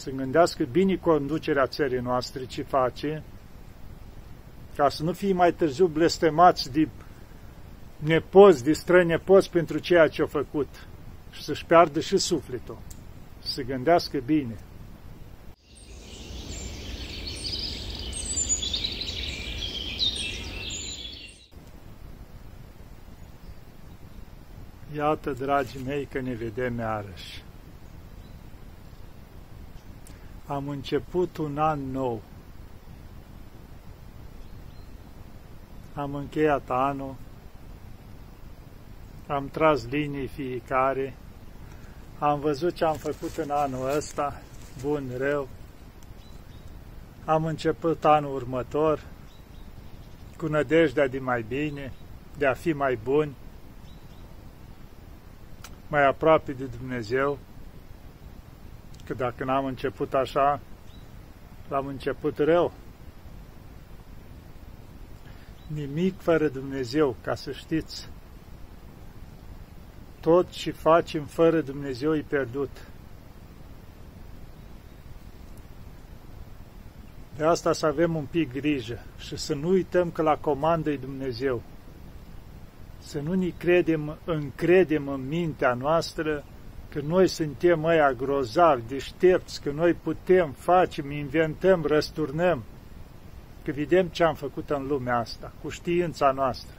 să gândească bine conducerea țării noastre, ce face, ca să nu fie mai târziu blestemați de nepoți, de străini nepoți pentru ceea ce au făcut și să-și piardă și sufletul, să gândească bine. Iată, dragii mei, că ne vedem iarăși. Am început un an nou. Am încheiat anul, am tras linii fiecare, am văzut ce am făcut în anul ăsta, bun, rău. Am început anul următor cu nădejdea de mai bine, de a fi mai buni, mai aproape de Dumnezeu, că dacă n-am început așa, l-am început rău. Nimic fără Dumnezeu, ca să știți. Tot ce facem fără Dumnezeu e pierdut. De asta să avem un pic grijă și să nu uităm că la comandă e Dumnezeu să nu ne credem, încredem în mintea noastră că noi suntem mai grozavi, deștepți, că noi putem, facem, inventăm, răsturnăm, că vedem ce am făcut în lumea asta, cu știința noastră,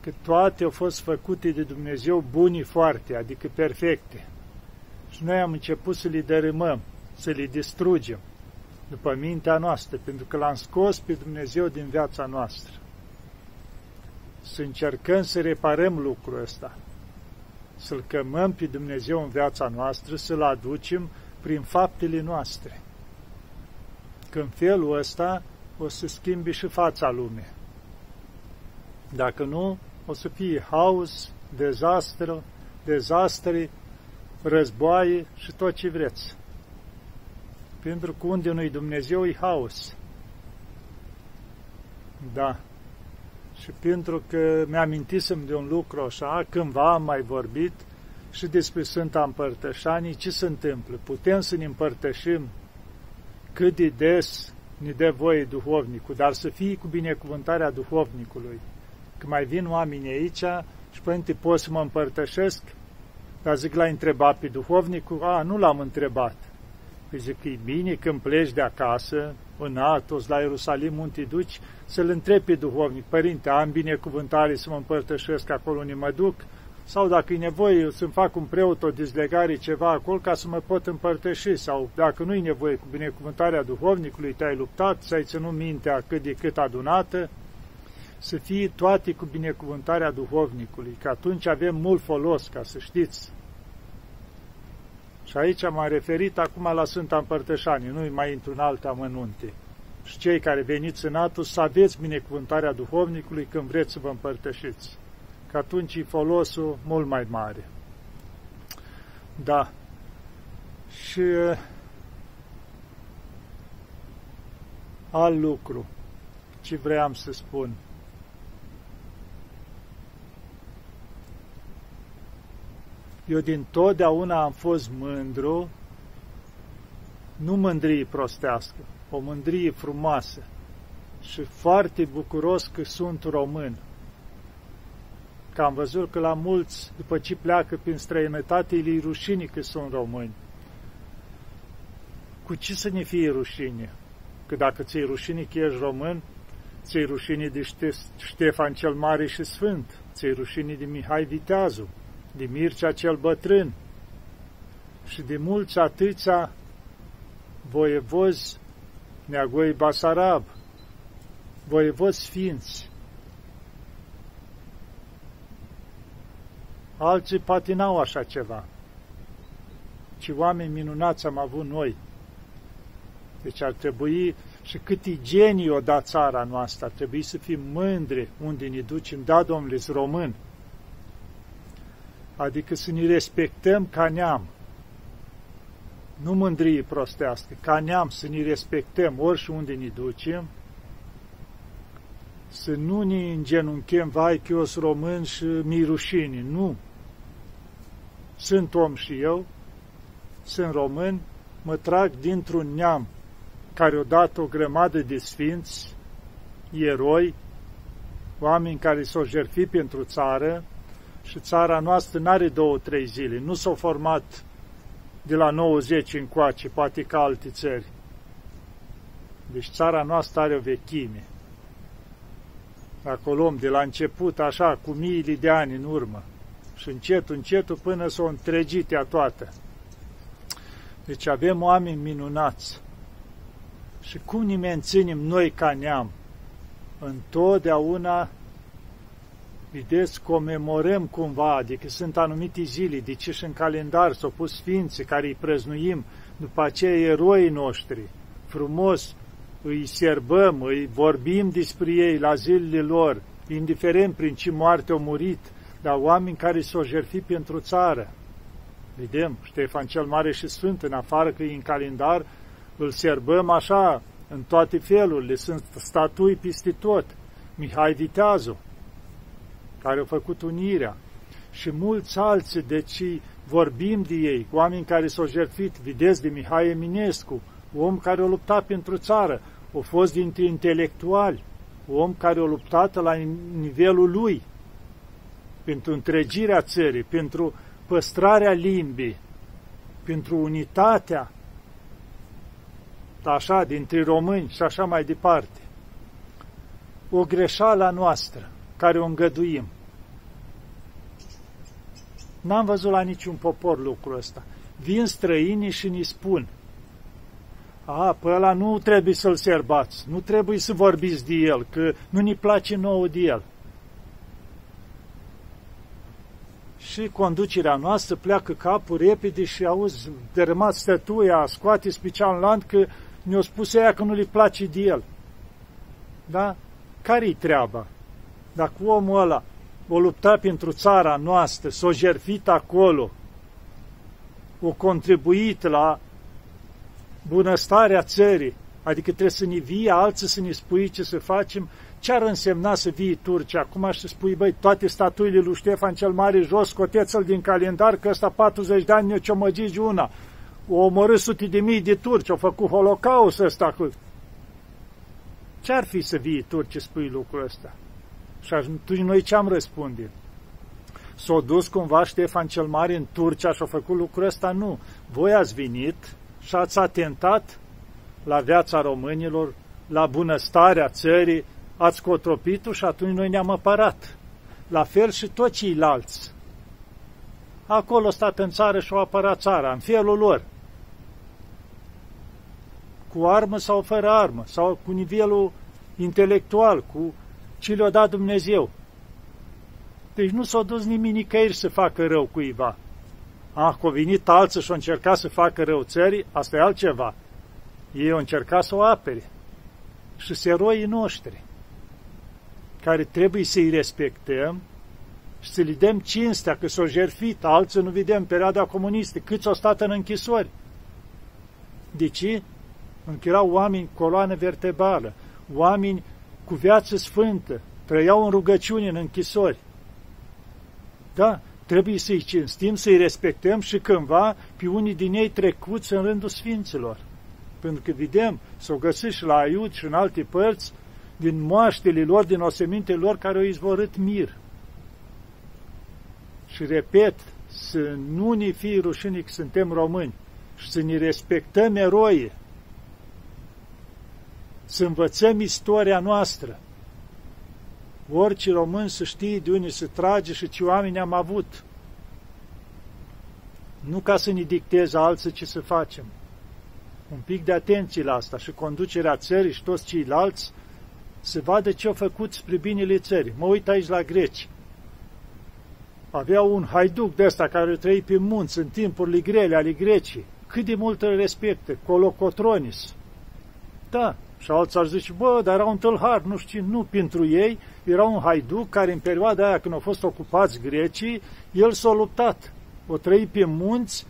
că toate au fost făcute de Dumnezeu buni foarte, adică perfecte. Și noi am început să le dărâmăm, să le distrugem după mintea noastră, pentru că l-am scos pe Dumnezeu din viața noastră. Să încercăm să reparăm lucrul ăsta, să-L cămăm pe Dumnezeu în viața noastră, să-L aducem prin faptele noastre. Că în felul ăsta o să schimbi și fața lumii. Dacă nu, o să fie haos, dezastru, dezastre, războaie și tot ce vreți. Pentru că unde nu-i Dumnezeu, e haos. Da. Și pentru că mi-amintisem de un lucru așa, cândva am mai vorbit și despre Sfânta Împărtășanii, ce se întâmplă? Putem să ne împărtășim cât de des ne dă voie duhovnicul, dar să fie cu binecuvântarea duhovnicului. Că mai vin oameni aici și, Părinte, pot să mă împărtășesc? Dar zic, l-a întrebat pe duhovnicul? A, nu l-am întrebat. Păi zic că e bine când pleci de acasă, în Atos, la Ierusalim, unde duci, să-l întrebi pe duhovnic, Părinte, am binecuvântare să mă împărtășesc acolo unde mă duc? Sau dacă e nevoie să-mi fac un preot o dezlegare, ceva acolo, ca să mă pot împărtăși? Sau dacă nu e nevoie cu binecuvântarea duhovnicului, te-ai luptat, să ai ținut mintea cât de cât adunată, să fie toate cu binecuvântarea duhovnicului, că atunci avem mult folos, ca să știți. Și aici m-am referit acum la Sfânta Împărtășanie, nu mai intru în alte amănunte. Și cei care veniți în Atos să aveți binecuvântarea duhovnicului când vreți să vă împărtășiți. Că atunci e folosul mult mai mare. Da. Și uh, alt lucru ce vreau să spun. Eu din totdeauna am fost mândru, nu mândrie prostească, o mândrie frumoasă și foarte bucuros că sunt român. Că am văzut că la mulți, după ce pleacă prin străinătate, îi rușine că sunt români. Cu ce să ne fie rușine? Că dacă ți-e rușine că ești român, ți-e rușine de Ștefan cel Mare și Sfânt, ți-e rușine de Mihai Viteazu, de Mircea cel bătrân și de mulți atâția voievozi Neagoi Basarab, voievozi sfinți. Alții patinau așa ceva. Ce oameni minunați am avut noi. Deci ar trebui și cât genii o da țara noastră, ar trebui să fim mândri unde ne ducem, da, domnule, român adică să ne respectăm ca neam. Nu mândrie prostească, ca neam să ne respectăm orice unde ne ducem, să nu ne îngenunchem, vai că eu sunt român și mi rușine. Nu. Sunt om și eu, sunt român mă trag dintr-un neam care o dat o grămadă de sfinți, eroi, oameni care s-au jertfit pentru țară și țara noastră nu are două, trei zile, nu s-au format de la 90 încoace, poate ca alte țări. Deci țara noastră are o vechime. Dacă o luăm de la început, așa, cu miile de ani în urmă, și încet, încet, până s-o întregit ea toată. Deci avem oameni minunați. Și cum ne menținem noi ca neam? Întotdeauna, vedeți, comemorăm cumva, adică sunt anumite zile, deci și în calendar s-au pus sfinții care îi prăznuim, după aceea eroii noștri, frumos, îi serbăm, îi vorbim despre ei la zilele lor, indiferent prin ce moarte au murit, dar oameni care s-au jertfit pentru țară. Vedem, Ștefan cel Mare și Sfânt, în afară că e în calendar, îl serbăm așa, în toate felurile, sunt statui peste tot. Mihai Viteazu, care a făcut unirea, și mulți alții, deci vorbim de ei, oameni care s-au jertfit, vedeți de Mihai Eminescu, om care a luptat pentru țară, a fost dintre intelectuali, om care a luptat la nivelul lui, pentru întregirea țării, pentru păstrarea limbii, pentru unitatea, așa, dintre români și așa mai departe. O greșeală a noastră, care o îngăduim. N-am văzut la niciun popor lucrul ăsta. Vin străinii și ni spun, a, pe ăla nu trebuie să-l serbați, nu trebuie să vorbiți de el, că nu ne place nouă de el. și conducerea noastră pleacă capul repede și auzi dărâmat stătuia, scoate special land că ne-a spus ea că nu le place de el. Da? Care-i treaba? Dacă omul ăla o lupta pentru țara noastră, s-o jerfit acolo, o contribuit la bunăstarea țării, adică trebuie să ne vie alții să ne spui ce să facem, ce ar însemna să vii Turcia acum și să spui, băi, toate statuile lui Ștefan cel Mare jos, scoteți-l din calendar, că ăsta 40 de ani ne ciomăgigi una. O omorât sute de mii de turci, au făcut holocaust ăsta. Cu... Ce ar fi să vii turci, spui lucrul ăsta? Și atunci noi ce am răspunde? S-a dus cumva Ștefan cel Mare în Turcia și a făcut lucrul ăsta? Nu. Voi ați venit și ați atentat la viața românilor, la bunăstarea țării, ați cotropit și atunci noi ne-am apărat. La fel și toți ceilalți. Acolo stat în țară și-au apărat țara, în felul lor. Cu armă sau fără armă, sau cu nivelul intelectual, cu ce le-a dat Dumnezeu. Deci nu s-a dus nimeni nicăieri să facă rău cuiva. Ah, că venit alții și au încercat să facă rău țării, asta e altceva. Ei au încercat să o apere. Și se eroii noștri care trebuie să-i respectăm și să le dăm cinstea că s-au jerfit, alții nu vedem perioada comunistă, câți au stat în închisori. De ce? Încă erau oameni coloană vertebrală, oameni cu viață sfântă, trăiau în rugăciune în închisori. Da, trebuie să-i cinstim, să-i respectăm și cândva pe unii din ei trecuți în rândul sfinților. Pentru că vedem, s-au găsit și la Aiud și în alte părți, din moaștele lor, din osemintele lor care au izvorât mir. Și repet, să nu ne fie rușine că suntem români și să ne respectăm eroie, să învățăm istoria noastră. Orice român să știe de unde se trage și ce oameni am avut. Nu ca să ne dicteze alții ce să facem. Un pic de atenție la asta și conducerea țării și toți ceilalți să vadă ce au făcut spre binele țării. Mă uit aici la greci. Aveau un haiduc de ăsta care trăi pe munți în timpurile grele ale Grecii. Cât de mult îl respectă, Colocotronis. Da, și alții ar zice, bă, dar era un tâlhar, nu știu, nu pentru ei, era un haiduc care în perioada aia când au fost ocupați grecii, el s-a luptat. O trăi pe munți,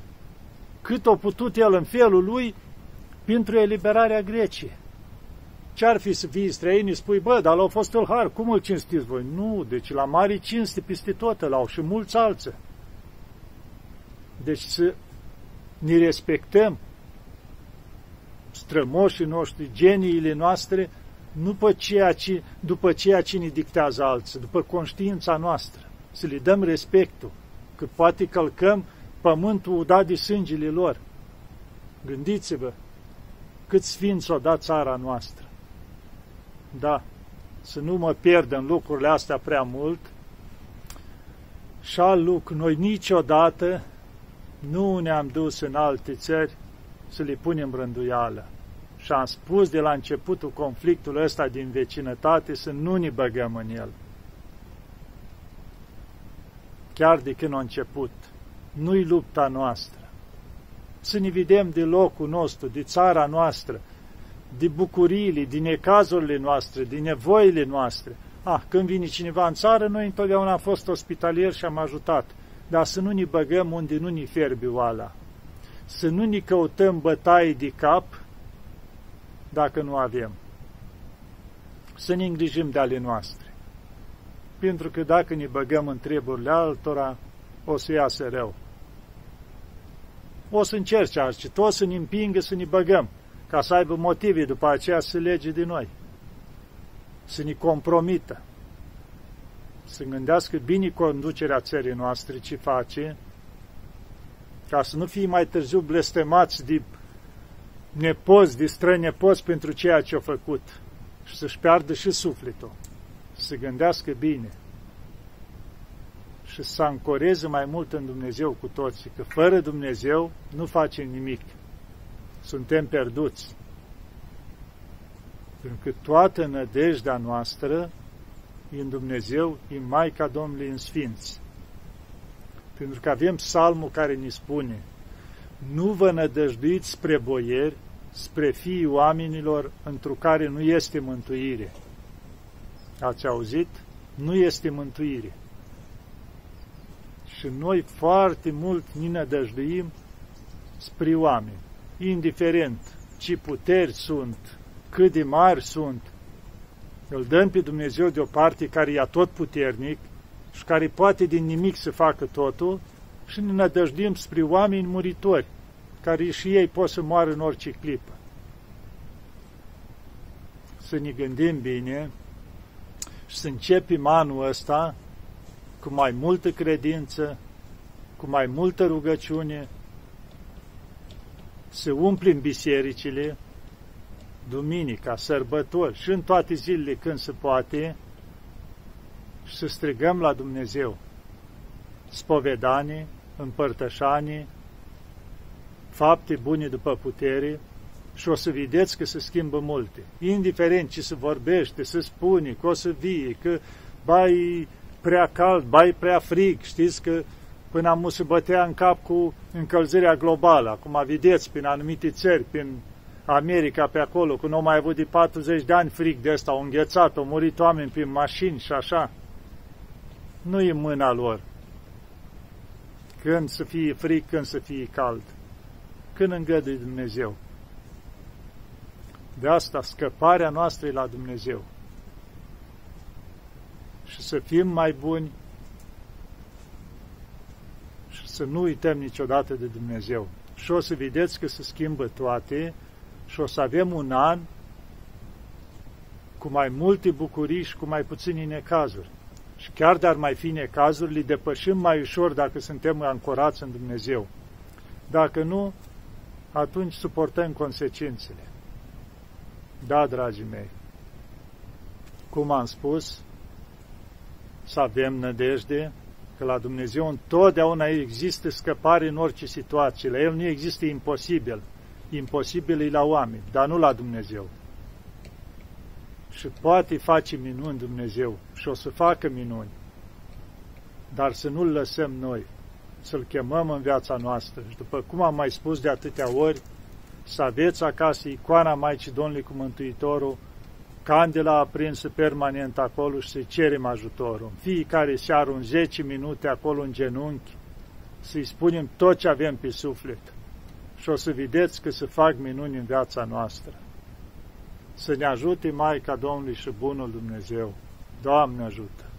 cât a putut el în felul lui, pentru eliberarea Greciei. Ce-ar fi să fii străini, spui, bă, dar l-au fost tâlhar, cum îl cinstiți voi? Nu, deci la mari cinste peste tot l-au și mulți alții. Deci să ne respectăm strămoșii noștri, geniile noastre, nu după ceea ce, după ceea ce ne dictează alții, după conștiința noastră, să le dăm respectul, că poate călcăm pământul dat de sângele lor. Gândiți-vă cât sfinți o dat țara noastră. Da, să nu mă pierd în lucrurile astea prea mult. Și al lucru, noi niciodată nu ne-am dus în alte țări să le punem rânduială. Și am spus de la începutul conflictului ăsta din vecinătate să nu ne băgăm în el. Chiar de când a început. Nu-i lupta noastră. Să ne vedem de locul nostru, de țara noastră, de bucuriile, din necazurile noastre, din nevoile noastre. Ah, când vine cineva în țară, noi întotdeauna am fost ospitalieri și am ajutat. Dar să nu ne băgăm unde nu ne fierbe oala. Să nu ne căutăm bătaie de cap dacă nu avem. Să ne îngrijim de ale noastre. Pentru că dacă ne băgăm în treburile altora, o să iasă rău. O să încerce alții, tot să ne împingă să ne băgăm ca să aibă motive după aceea să lege de noi, să ne compromită, să gândească bine conducerea țării noastre, ce face, ca să nu fie mai târziu blestemați de nepoți, de strănepoți pentru ceea ce au făcut și să-și piardă și sufletul, să gândească bine și să ancoreze mai mult în Dumnezeu cu toții, că fără Dumnezeu nu face nimic suntem pierduți. Pentru că toată nădejdea noastră e în Dumnezeu, e Maica Domnului în Sfinți. Pentru că avem psalmul care ne spune Nu vă nădăjduiți spre boieri, spre fiii oamenilor, întru care nu este mântuire. Ați auzit? Nu este mântuire. Și noi foarte mult ne nădăjduim spre oameni indiferent ce puteri sunt, cât de mari sunt, îl dăm pe Dumnezeu de o parte care e tot puternic și care poate din nimic să facă totul și ne nădăjdim spre oameni muritori, care și ei pot să moară în orice clipă. Să ne gândim bine și să începem anul ăsta cu mai multă credință, cu mai multă rugăciune, să umplem bisericile, duminica, sărbători și în toate zilele când se poate și să strigăm la Dumnezeu spovedanie, împărtășanie, fapte bune după putere și o să vedeți că se schimbă multe. Indiferent ce se vorbește, se spune, că o să vie, că bai prea cald, bai prea frig, știți că până am se bătea în cap cu încălzirea globală. Acum vedeți, prin anumite țări, prin America pe acolo, cu nu mai avut de 40 de ani frig de ăsta, au înghețat, au murit oameni prin mașini și așa. Nu e mâna lor. Când să fie frig, când să fie cald. Când îngăduie Dumnezeu. De asta scăparea noastră e la Dumnezeu. Și să fim mai buni să nu uităm niciodată de Dumnezeu. Și o să vedeți că se schimbă toate și o să avem un an cu mai multe bucurii și cu mai puține necazuri. Și chiar dar mai fi necazuri, le depășim mai ușor dacă suntem ancorați în Dumnezeu. Dacă nu, atunci suportăm consecințele. Da, dragii mei, cum am spus, să avem nădejde, că la Dumnezeu întotdeauna există scăpare în orice situație. La El nu există imposibil. Imposibil e la oameni, dar nu la Dumnezeu. Și poate face minuni Dumnezeu și o să facă minuni. Dar să nu-L lăsăm noi, să-L chemăm în viața noastră. Și după cum am mai spus de atâtea ori, să aveți acasă icoana Maicii Domnului cu Mântuitorul, candela aprinsă permanent acolo și să-i cerem ajutorul. Fiecare seară un 10 minute acolo în genunchi, să-i spunem tot ce avem pe suflet. Și o să vedeți că se fac minuni în viața noastră. Să ne ajute Maica Domnului și Bunul Dumnezeu. Doamne ajută!